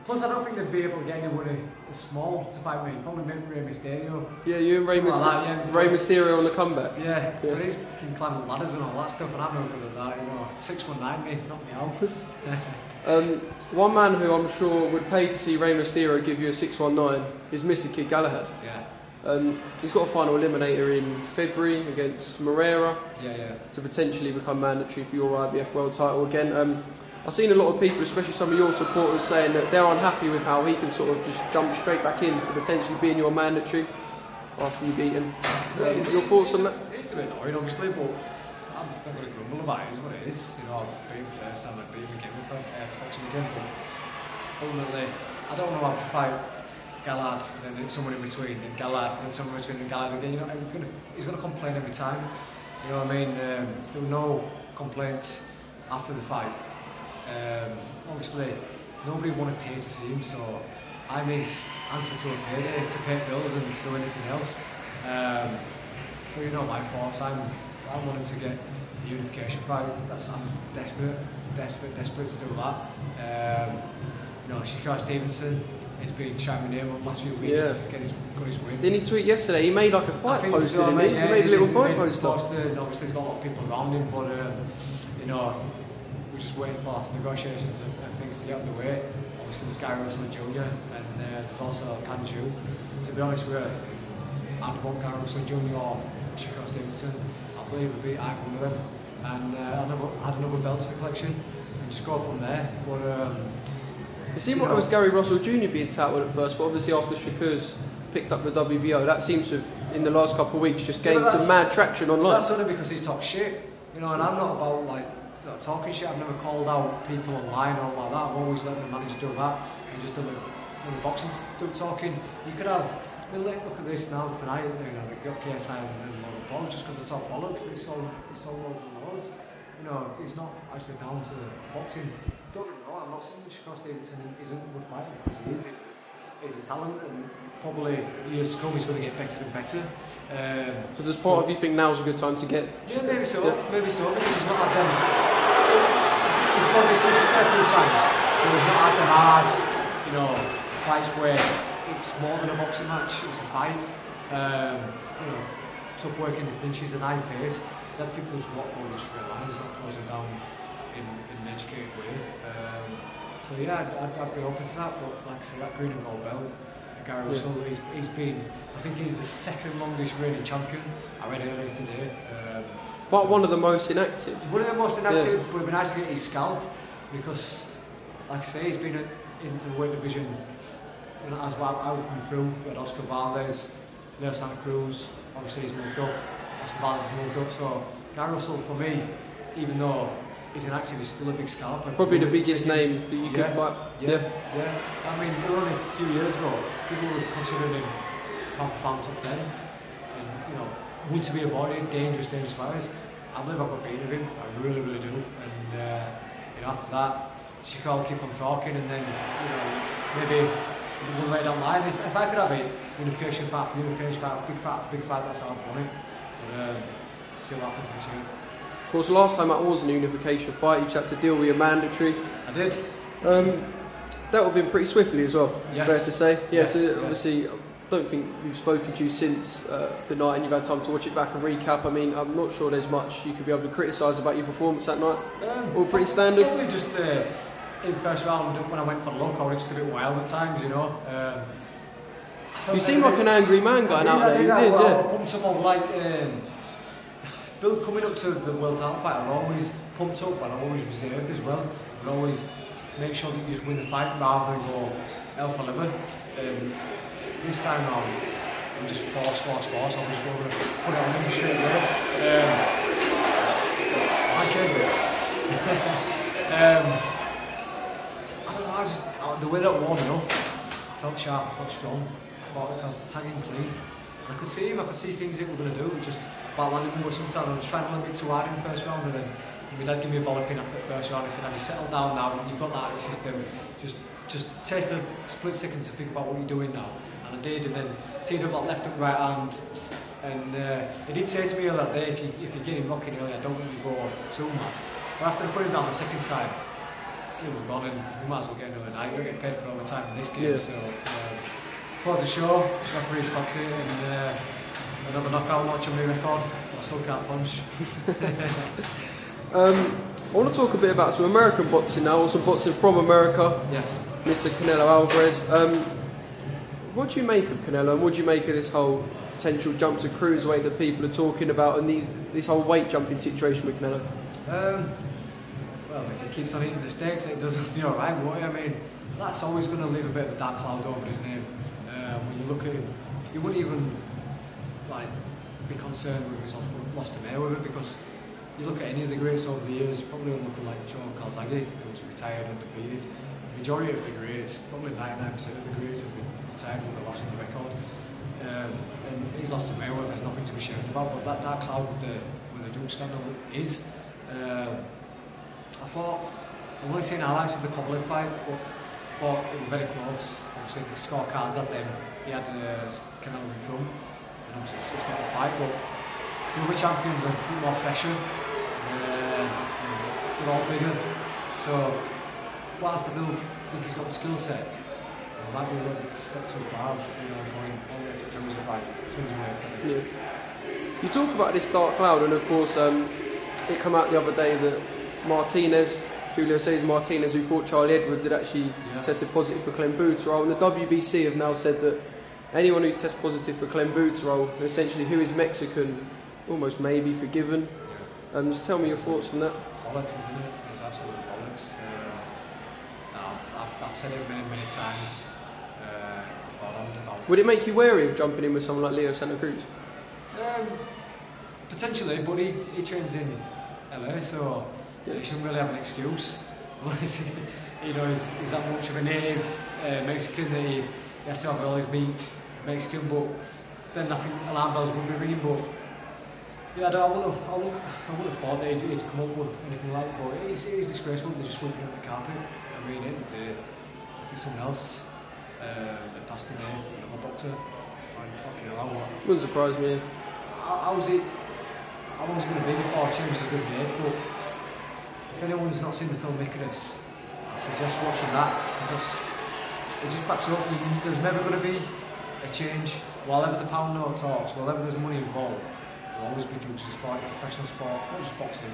Plus, I don't think they'd be able to get anybody as small to fight me. Probably maybe Rey Mysterio. Yeah, you and Rey, Myster- like yeah. Rey Mysterio on the comeback. Yeah, but he's can climb up ladders and all that stuff, and I'm no good at that. You know, six one nine me, knock me out. (laughs) Um, one man who I'm sure would pay to see Rey Mysterio give you a 619 is Mr. Kid Galahad. Yeah. Um, he's got a final eliminator in February against Marrero Yeah, yeah. to potentially become mandatory for your IBF world title again. Um, I've seen a lot of people, especially some of your supporters, saying that they're unhappy with how he can sort of just jump straight back in to potentially being your mandatory after you beat him. Um, He's- your thoughts on that? He's a bit annoying, obviously, but I'm not going to grumble about it. It's what it is. You know, I beat him first time, I beat him again with uh, to watch him again. But ultimately, I don't want to have to fight Galahad, and then someone in between, and Galahad, and someone in between, and Galahad again. You know, gonna, he's going to complain every time. You know what I mean? Um, there were no complaints after the fight. Um, obviously, nobody wanted to pay to see him, so I'm his answer to a payday, to pay bills and to do anything else. Um, but you know my thoughts. I'm I'm wanting to get a unification fight. That's I'm desperate, desperate, desperate to do that. Um, you know, Shakur Stevenson has been my name up last few weeks Yeah. to get his got his win. Didn't he tweet yesterday? He made like a fight poster, so, didn't he? yeah, he made a little did, fight poster. poster, and obviously he's got a lot of people around him, but um, you know, we're just waiting for negotiations and, and things to get underway. Obviously, there's Gary Russell Jr. and uh, there's also Can Xu. To be honest, we're I'd want Gary Russell Jr. or Shakur Stevenson. I believe we beat either one of them, and uh, another, add another belt to the collection, and just go from there. But um, It seemed you like it was Gary Russell Jr. being touted at first, but obviously after Shakur's picked up the WBO, that seems to have, in the last couple of weeks, just gained but some mad traction online. That's only because he's talk shit, you know. And I'm not about like talking shit. I've never called out people online or like that. I've always let the manager do that and just done the, the boxing, do talking. You could have. I mean, look, at this now tonight. You know, they've got KSI and then Logan Paul just because they talk bollocks, but it's all it's all loads and loads. You know, it's not actually down to the boxing. Don't get me wrong. I'm not saying Shakur Stevenson isn't a good fighter because he is. He's, he's a talent and probably years to come he's going to get better and better. Um, So does part of you think now's a good time to get? yeah, maybe so. Yeah. Maybe so. Because he's not had them. He's got this a fair few times. But he's not had them hard, you know, fights where it's more than a boxing match. It's a fight. Um, you know, tough work in the clinches and high pace. He's had people just walk forward in straight lines, not closing down in, in an educated way. Um, so yeah, I'd, I'd, I'd be open to that. But like I say, that green and gold belt. Gary Yeah. Russell, he's, he's been, I think he's the second longest reigning champion. I read earlier today. Um, But one of the most inactive. one of the most Yeah. inactive, but it'd be nice to get his scalp because, like I say, he's been in the weight division as well. I've come through. Had Oscar Valdez, Leo Santa Cruz. Obviously, he's moved up. Oscar Valdez moved up. So Gary Russell, for me, even though he's inactive, he's still a big scalp. and Probably the to biggest name that you could Yeah, fight. Yeah, Yeah. yeah. I mean, only a few years ago, people were considering him pound for pound top ten, and you know, would to be avoided, dangerous, dangerous fighters. I believe I've got beaten of him. I really, really do. And uh, you know, after that, will keep on talking, and then you know, maybe we'll lay down line. If, if I could have it, unification fight after unification fight, big fight big fight, that's how I'd want it. But um, see what happens next year. Of course, last time that was in a unification fight, you just had to deal with your mandatory. I did. Um, that would have been pretty swiftly as well. Yes. Fair to say. Yeah. Yes, so yes. obviously, I don't think we've spoken to you since uh, the night, and you've had time to watch it back and recap. I mean, I'm not sure there's much you could be able to criticise about your performance that night. Um, All pretty standard. Probably just uh, in first round when I went for look, I was just a bit wild at times, you know. Um, You seem like an angry man I going did, out I there. did, I- did, yeah. I pumped. I like, um, Coming up to the World Title fight. I'm always pumped up and I'm always reserved as well. I always make sure that you just win the fight rather than go alpha liver. Um, this time I'm just force, force, force. I'm just going to put it on him straight away. Um, I can't (laughs) um, I don't know, I just, uh, the way that warming up, I felt sharp, I felt strong, I thought it felt tagging clean. I could see him, I could see things that we were going to do, just about landing more sometimes. I was trying a little bit too hard in the first round, and then my dad gave me a bollocking after the first round. He said, Have you settled down now? You've got that system. Just just take a split second to think about what you're doing now. And I did, and then teed up that left and right hand. And uh, he did say to me that day, if, you, if you're getting rocking early, I don't want you to go too mad. But after putting him down the second time, he was gone, and we might as well get another night. We're getting paid for overtime in this game, Yeah. so. Uh, close the show, referee stops it, and uh, another knockout watch on my record. but I still can't punch. (laughs) Um, I want to talk a bit about some American boxing now, or some boxing from America. Yes. Mr. Canelo Alvarez. Um, what do you make of Canelo, and what do you make of this whole potential jump to cruiserweight that people are talking about, and these, this whole weight jumping situation with Canelo? Um, well, if he keeps on eating the steaks, it doesn't be alright, won't? I mean, that's always going to leave a bit of a dark cloud over his name. Uh, when you look at him, you wouldn't even, like, be concerned with his loss to Mayweather because you look at any of the greats over the years, you're probably looking like Joe Calzaghe, who was retired and defeated. The majority of the greats, probably 99% of the greats, have been retired with a loss on the record. Um, and his loss to Mayweather there's nothing to be ashamed about, but that dark cloud with the, with the drug scandal is. Um, I thought, I've only seen highlights of the Kovalev fight, but I thought it was very close. Obviously, the scorecards had them, he had uh, Canelo in front, obviously it's still a fight, but the other champions are a bit more fresher, um, and they're all bigger. So, whilst I do think he's got the skill set, it might be a little bit step too far, you know, going all the way to fight, weights, I think. Yeah. You talk about this dark cloud, and of course, um, it came out the other day that Martinez, Julio Cesar Martinez, who fought Charlie Edwards, had actually Yeah. tested positive for clenbuterol. And the WBC have now said that anyone who tests positive for clenbuterol, essentially who is Mexican, almost may be forgiven. Um, just tell me your thoughts on that. bollocks, isn't it? It's absolute bollocks. Uh, no, I've, I've said it many, many times uh, about. Would it make you wary of jumping in with someone like Leo Santa Cruz? Um, potentially, but he, he trains in LA, so he shouldn't really have an excuse. (laughs) Unless he, you know, he's, he's that much of a native uh, Mexican that he, he has to have all his meat Mexican, but then I think alarm bells would be ringing. But yeah, I, don't, I, wouldn't have, I, wouldn't, I wouldn't have thought that he'd, he'd come up with anything like that, but it is, it is disgraceful. They're just sweeping up the carpet. I mean, it, uh, if it's someone else uh, that passed today, another boxer, I'm fucking hell, I Wouldn't surprise me. how, how's it? How long's it going to be before changes are good made? But if anyone's not seen the film Icarus, I suggest watching that because it just backs up. There's never going to be a change. While ever the pound note talks, while ever there's money involved, there'll always be drugs in sport, professional sport, not just boxing,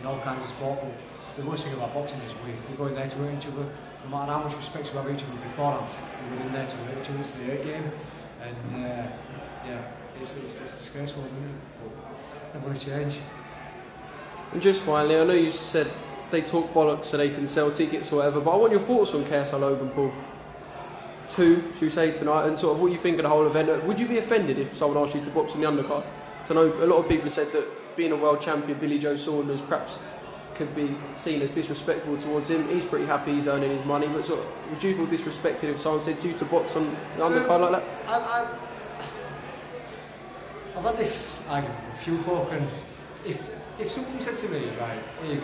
in all kinds of sport. But the worst thing about boxing is we, we go in there to hurt each other. No matter how much respect we have each other beforehand, we go in there to hurt each other. It's the hurt game, and uh, yeah, it's, it's, it's disgraceful, isn't it? But it's never going to change. And just finally, I know you said they talk bollocks so they can sell tickets or whatever, but I want your thoughts on KSI Logan Paul. Two, should we say tonight, and sort of what you think of the whole event. Uh, Would you be offended if someone asked you to box in the undercard? 'Cause I know a lot of people have said that being a world champion, Billy Joe Saunders, perhaps could be seen as disrespectful towards him. He's pretty happy he's earning his money, but sort of, would you feel disrespected if someone said to you to box on the undercard like that? I've, I've, I've had this with a few folk, and if if someone said to me, right, here you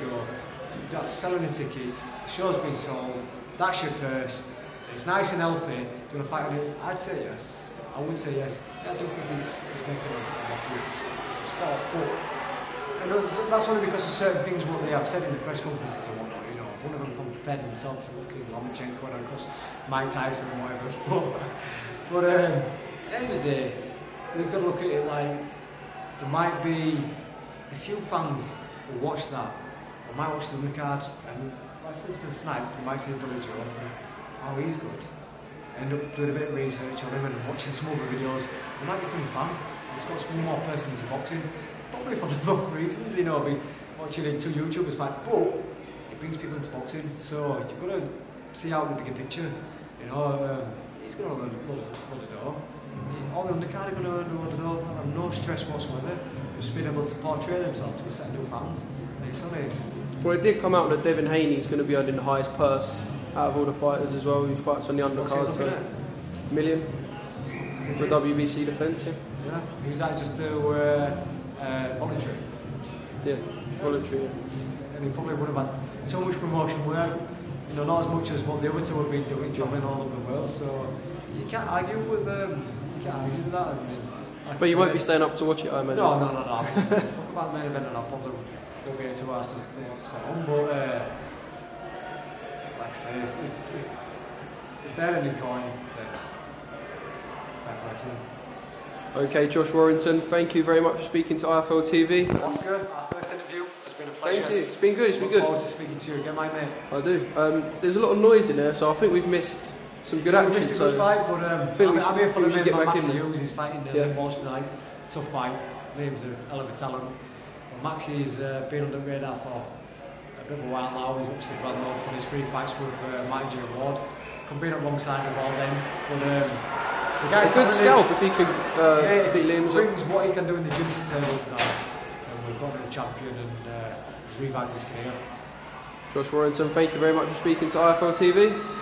go, selling the tickets, the show's been sold, that's your purse, it's nice and healthy, do you want to fight on it? I'd say yes. I would say yes. I don't think he's, he's making a mockery of the s- the sport, but and that's, that's only because of certain things what they have said in the press conferences and whatnot. You know, one of them compared himself to looking Lomachenko and of course Mike Tyson and whatever. (laughs) but um, at the end of the day, we've got to look at it like there might be a few fans who watch that or might watch the card and like for instance tonight they might see a Billy Joe oh he's good. End up doing a bit of research on him and watching some other videos. They might become a fan. It's got some more person into boxing. Probably for (laughs) the wrong reasons, you know, be watching it two YouTubers fight, but it brings people into boxing. So you've got to see out the bigger picture. You know, um, he's going to earn a load of, load of dough. All the undercard are going to earn a load of dough. and no stress whatsoever. Just being able to portray themselves to a set of new fans. And it's only Well, it did come out that Devin Haney's going to be earning the highest purse out of all the fighters as well. He fights on the undercard, so million for WBC defence. Yeah. Yeah, was that just do uh, uh, voluntary. Yeah, voluntary. Yeah. And he probably would have had so much promotion work, you know, not as much as what the other two have been doing, travelling all over the world. So you can't argue with um, you can't argue with that. I mean, like But you won't be staying up to watch it, I imagine. No, no, no, no. (laughs) Fuck about the main event, and I'll probably go get to what's going on. But uh, like I say, if, if, if they're any coin, then play to. Okay, Josh Warrington, thank you very much for speaking to IFL TV. Oscar, our first interview. It's been a pleasure. Thank you. It's been good. It's been Look good. forward to speaking to you again, my mate. I do. Um, there's a lot of noise in there, so I think we've missed some good We action. missed a so fight, but um, I think I'm, we I'm here for the main man, back Max in there. Hughes. He's fighting uh, Yeah. Liam tonight. Tough fight. Liam's a hell of a talent. But Maxie's uh, been under the radar for bit of a while now. He's obviously well known for his three fights with uh, Martin J. Ward. Come being alongside him all them. But um, The guy's good scalp if he could uh, Yeah, if he Liam. as well. brings what he can do in the gym to table tonight, then we've got a new champion and uh, he's revived his career. Josh Warrington, thank you very much for speaking to IFL TV.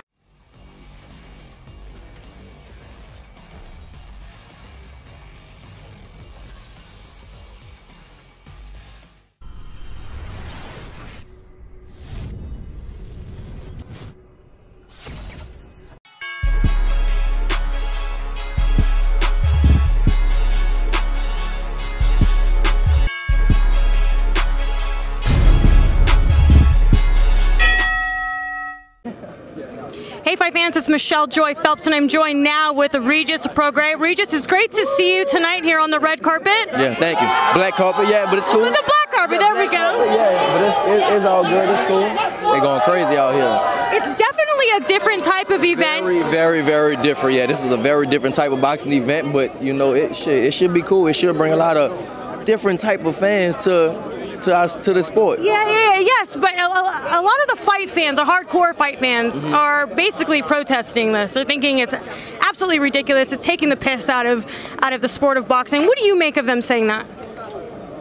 Michelle Joy Phelps, and I'm joined now with Regis Prograis. Regis, it's great to see you tonight here on the red carpet. Yeah, thank you. Black carpet, yeah, but it's cool. The black carpet, there we go. Yeah, but it's, it, it's all good. It's cool. They're going crazy out here. It's definitely a different type of event. Very, very, very different. Yeah, this is a very different type of boxing event, but you know, it should it should be cool. It should bring a lot of different type of fans to to us to the sport. Yeah, yeah, yes, but a, a, a lot of the fight fans, the hardcore fight fans, Mm-hmm. are basically protesting this. They're thinking it's absolutely ridiculous. It's taking the piss out of out of the sport of boxing. What do you make of them saying that?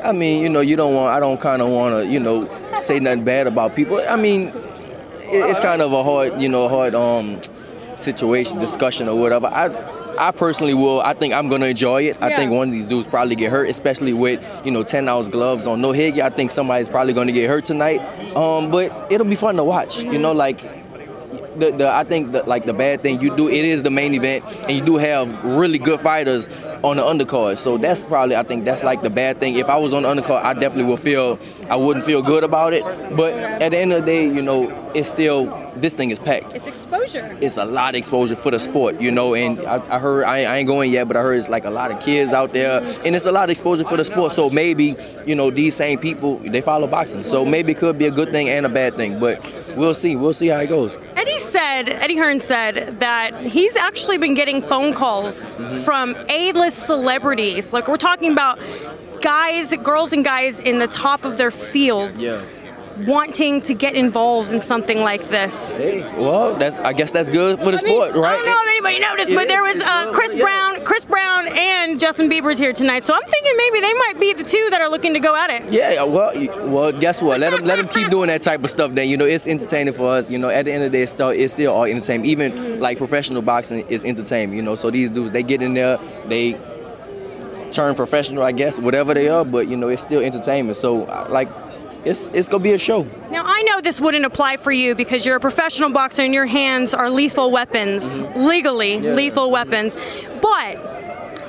I mean, you know, you don't want. I don't kind of want to, you know, say nothing bad about people. I mean, it, it's kind of a hard, you know, hard um situation, discussion or whatever. I. I personally will. I think I'm gonna enjoy it. I Yeah. think one of these dudes probably get hurt, especially with you know 10 ounce gloves on. No higgy. I think somebody's probably gonna get hurt tonight. Um, but it'll be fun to watch. You know, like the, the I think the, like the bad thing you do it is the main event and you do have really good fighters on the undercard. So that's probably I think that's like the bad thing. If I was on the undercard, I definitely would feel I wouldn't feel good about it. But at the end of the day, you know, it's still this thing is packed. It's exposure. It's a lot of exposure for the sport, you know. And I, I heard I, I ain't going yet, but I heard it's like a lot of kids out there, and it's a lot of exposure for the sport. So maybe you know these same people they follow boxing. So maybe it could be a good thing and a bad thing. But we'll see. We'll see how it goes. Eddie said, Eddie Hearn said that he's actually been getting phone calls Mm-hmm. from A-list celebrities. Like we're talking about guys, girls and guys in the top of their fields Yeah. Wanting to get involved in something like this. Hey, well, that's I guess that's good for the sport, right? I don't know if anybody noticed, but there was uh, Chris Brown, Chris Brown, and Justin Bieber's here tonight. So I'm thinking maybe they might be the two that are looking to go at it. Yeah, well, well, guess what? Let them let them keep doing that type of stuff. Then you know it's entertaining for us. You know, at the end of the day, it's still it's still all entertainment. Even like professional boxing is entertainment. You know, so these dudes they get in there, they turn professional, I guess, whatever they are. But you know, it's still entertainment. So uh, like, it's it's gonna be a show. Now I know this wouldn't apply for you because you're a professional boxer and your hands are lethal weapons, mm-hmm. legally Yeah. lethal weapons. But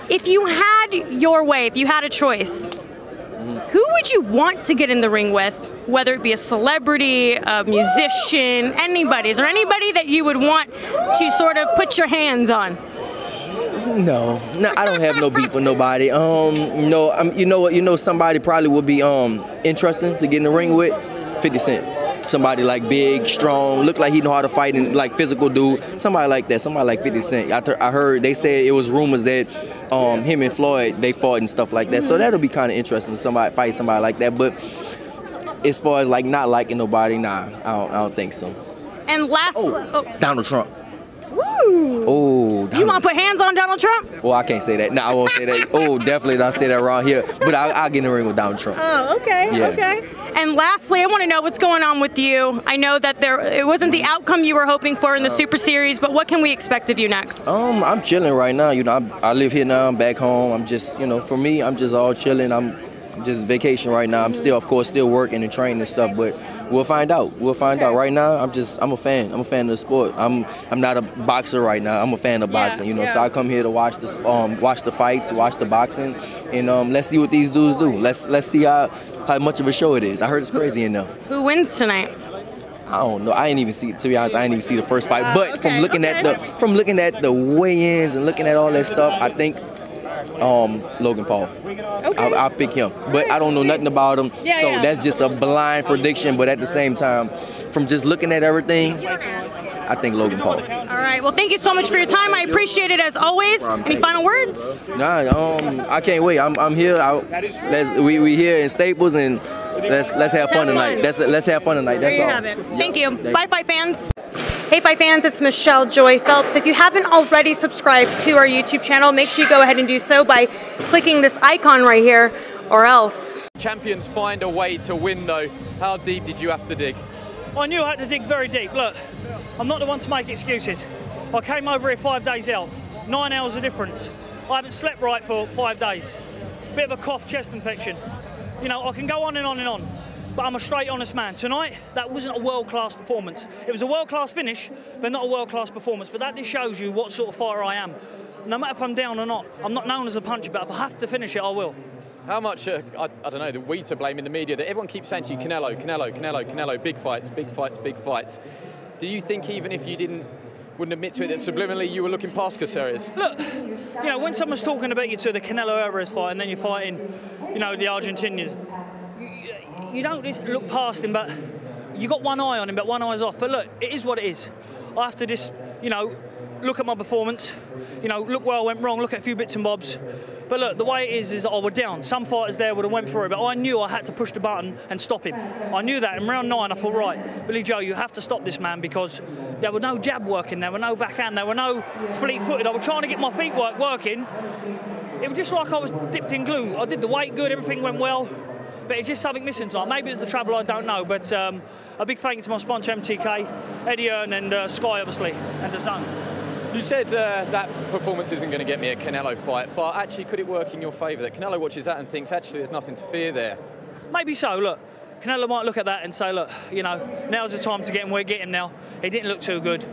if you had your way, if you had a choice, mm-hmm. who would you want to get in the ring with? Whether it be a celebrity, a musician, anybody. Is there anybody that you would want to sort of put your hands on? No, no, I don't have no beef with nobody. Um, no, um, you know what? You know somebody probably would be um interesting to get in the ring with. Fifty Cent. Somebody like big, strong, look like he know how to fight and like physical dude. Somebody like that. Somebody like 50 Cent. I, th- I heard they said it was rumors that um, him and Floyd they fought and stuff like that. So that'll be kind of interesting. Somebody fight somebody like that. But as far as like not liking nobody, nah, I don't, I don't think so. And last, oh, Donald Trump. Woo! Oh, you want to put hands on Donald Trump? Well, I can't say that. No, I won't say that. Oh, definitely not say that around here. But I, I'll get in the ring with Donald Trump. Oh, okay, Yeah. okay. And lastly, I want to know what's going on with you. I know that there it wasn't the outcome you were hoping for in the Super Series, but what can we expect of you next? Um, I'm chilling right now. You know, I'm, I live here now. I'm back home. I'm just, you know, for me, I'm just all chilling. I'm just vacation right now. I'm still, of course, still working and training and stuff. But we'll find out. We'll find out. Right now, I'm just, I'm a fan. I'm a fan of the sport. I'm, I'm not a boxer right now. I'm a fan of boxing. You know, so I come here to watch the, um, watch the fights, watch the boxing, and um, let's see what these dudes do. Let's, let's see how, how much of a show it is. I heard it's crazy in there. Who wins tonight? I don't know. I didn't even see. To be honest, I didn't even see the first fight. But from looking at the from looking at the weigh-ins and looking at all that stuff, I think um, Logan Paul. I'll, I'll pick him. But I don't know nothing about him, Yeah, so yeah. that's just a blind prediction. But at the same time, from just looking at everything, I think Logan Paul. All right. Well, thank you so much for your time. I appreciate it as always. Any final words? Nah, um, I can't wait. I'm, I'm here. I, let's we, we here in Staples and let's let's have fun tonight. Let's let's have fun tonight. That's all. Thank you. Bye, fight fans. Hey Fight fans, it's Michelle Joy Phelps. If you haven't already subscribed to our YouTube channel, make sure you go ahead and do so by clicking this icon right here, or else. Champions find a way to win though. How deep did you have to dig? I knew I had to dig very deep. Look, I'm not the one to make excuses. I came over here five days out, nine hours of difference. I haven't slept right for five days. Bit of a cough, chest infection. You know, I can go on and on and on, but I'm a straight, honest man. Tonight, that wasn't a world-class performance. It was a world-class finish, but not a world-class performance. But that just shows you what sort of fighter I am. No matter if I'm down or not, I'm not known as a puncher, but if I have to finish it, I will. How much, uh, I, I don't know, the we to blame in the media that everyone keeps saying to you, Canelo, Canelo, Canelo, Canelo, big fights, big fights, big fights. Do you think even if you didn't, wouldn't admit to it, that subliminally you were looking past Coceres? Look, you know, when someone's talking about you to the Canelo Alvarez fight and then you're fighting, you know, the Argentinians, you, don't just look past him, but you got one eye on him, but one eye's off. But look, it is what it is. I have to just, you know, look at my performance, you know, look where I went wrong, look at a few bits and bobs. But look, the way it is, is I was down. Some fighters there would have went through it, but I knew I had to push the button and stop him. I knew that. In round nine, I thought, right, Billy Joe, you have to stop this man because there were no jab working, there were no backhand, there were no fleet-footed. I was trying to get my feet work working. It was just like I was dipped in glue. I did the weight good, everything went well, but it's just something missing tonight. Maybe it's the travel, I don't know, but um, a big thank you to my sponsor, MTK, Eddie Hearn and uh, Sky, obviously, and DAZN. You said uh, that performance isn't going to get me a Canelo fight, but actually, could it work in your favour? That Canelo watches that and thinks, actually, there's nothing to fear there. Maybe so. Look, Canelo might look at that and say, look, you know, now's the time to get him. We're getting now. He didn't look too good.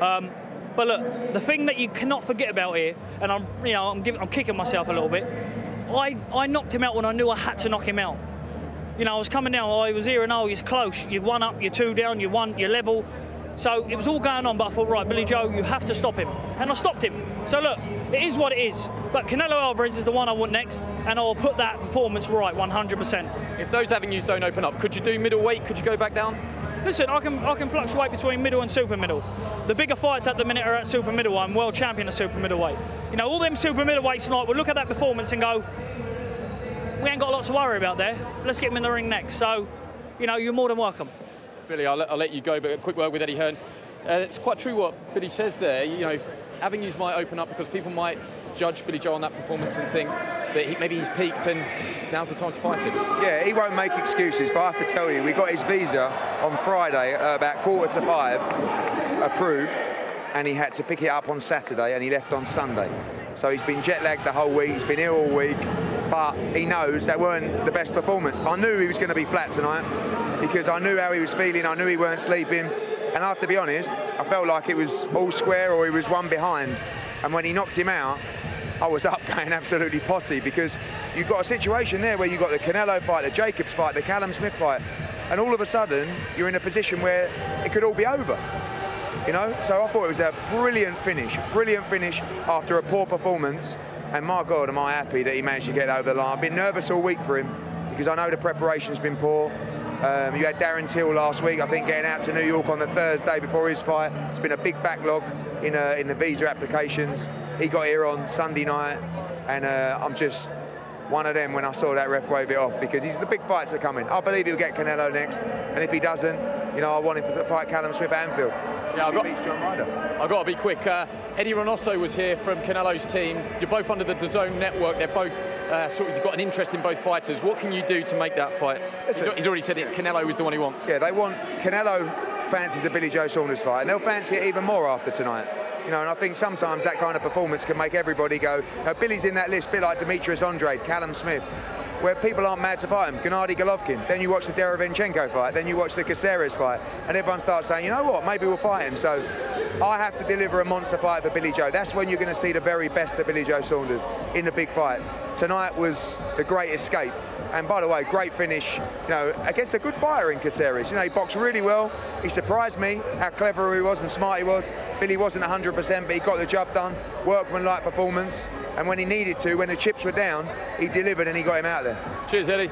Um, but look, the thing that you cannot forget about here, and I'm, you know, I'm, giving, I'm kicking myself a little bit. I, I knocked him out when I knew I had to knock him out. You know, I was coming down. I was here and oh, he's close. You're one up, you're two down, you're one, you're level. So it was all going on, but I thought, right, Billy Joe, you have to stop him. And I stopped him. So look, it is what it is. But Canelo Alvarez is the one I want next, and I'll put that performance right 100%. If those avenues don't open up, could you do middleweight? Could you go back down? Listen, I can I can fluctuate between middle and super middle. The bigger fights at the minute are at super middle. I'm world champion at super middleweight. You know, all them super middleweights tonight will look at that performance and go, we ain't got a lot to worry about there. Let's get him in the ring next. So, you know, you're more than welcome. Billy, I'll let, I'll let you go, but a quick word with Eddie Hearn. Uh, it's quite true what Billy says there. You know, avenues might open up because people might judge Billy Joe on that performance and think that he, maybe he's peaked and now's the time to fight him. Yeah, he won't make excuses, but I have to tell you, we got his visa on Friday uh, about quarter to five approved, and he had to pick it up on Saturday, and he left on Sunday. So he's been jet lagged the whole week. He's been ill all week, but he knows that weren't the best performance. I knew he was going to be flat tonight because I knew how he was feeling. I knew he weren't sleeping, and I have to be honest, I felt like it was all square or he was one behind. And when he knocked him out, I was up (laughs) going absolutely potty because you've got a situation there where you've got the Canelo fight, the Jacobs fight, the Callum Smith fight, and all of a sudden you're in a position where it could all be over. You know, so I thought it was a brilliant finish, brilliant finish after a poor performance. And my God, am I happy that he managed to get over the line. I've been nervous all week for him because I know the preparation's been poor. Um, you had Darren Till last week, I think, getting out to New York on the Thursday before his fight. It's been a big backlog in, uh, in the visa applications. He got here on Sunday night, and uh, I'm just one of them when I saw that ref wave it off because he's the big fights are coming. I believe he'll get Canelo next, and if he doesn't, you know, I want him to fight Callum Smith at Anfield. Yeah, I've got, beats John Ryder. I've got to be quick. Uh, Eddie Reynoso was here from Canelo's team. You're both under the DAZN network. They're both uh, sort of, you've got an interest in both fighters. What can you do to make that fight? Listen. He's already said it's Canelo who's the one he wants. Yeah, they want Canelo fancies a Billy Joe Saunders fight, and they'll fancy it even more after tonight. You know, and I think sometimes that kind of performance can make everybody go. Uh, Billy's in that list, a bit like Demetrius Andrade, Callum Smith, where people aren't mad to fight him. Gennady Golovkin. Then you watch the Derevyanchenko fight. Then you watch the Coceres fight, and everyone starts saying, you know what, maybe we'll fight him. So I have to deliver a monster fight for Billy Joe. That's when you're going to see the very best of Billy Joe Saunders in the big fights. Tonight was the great escape. And by the way, great finish, you know, against a good fighter in Coceres. You know, he boxed really well. He surprised me how clever he was and smart he was. Billy wasn't 100%, but he got the job done. Workman-like performance. And when he needed to, when the chips were down, he delivered and he got him out there. Cheers, Eddie.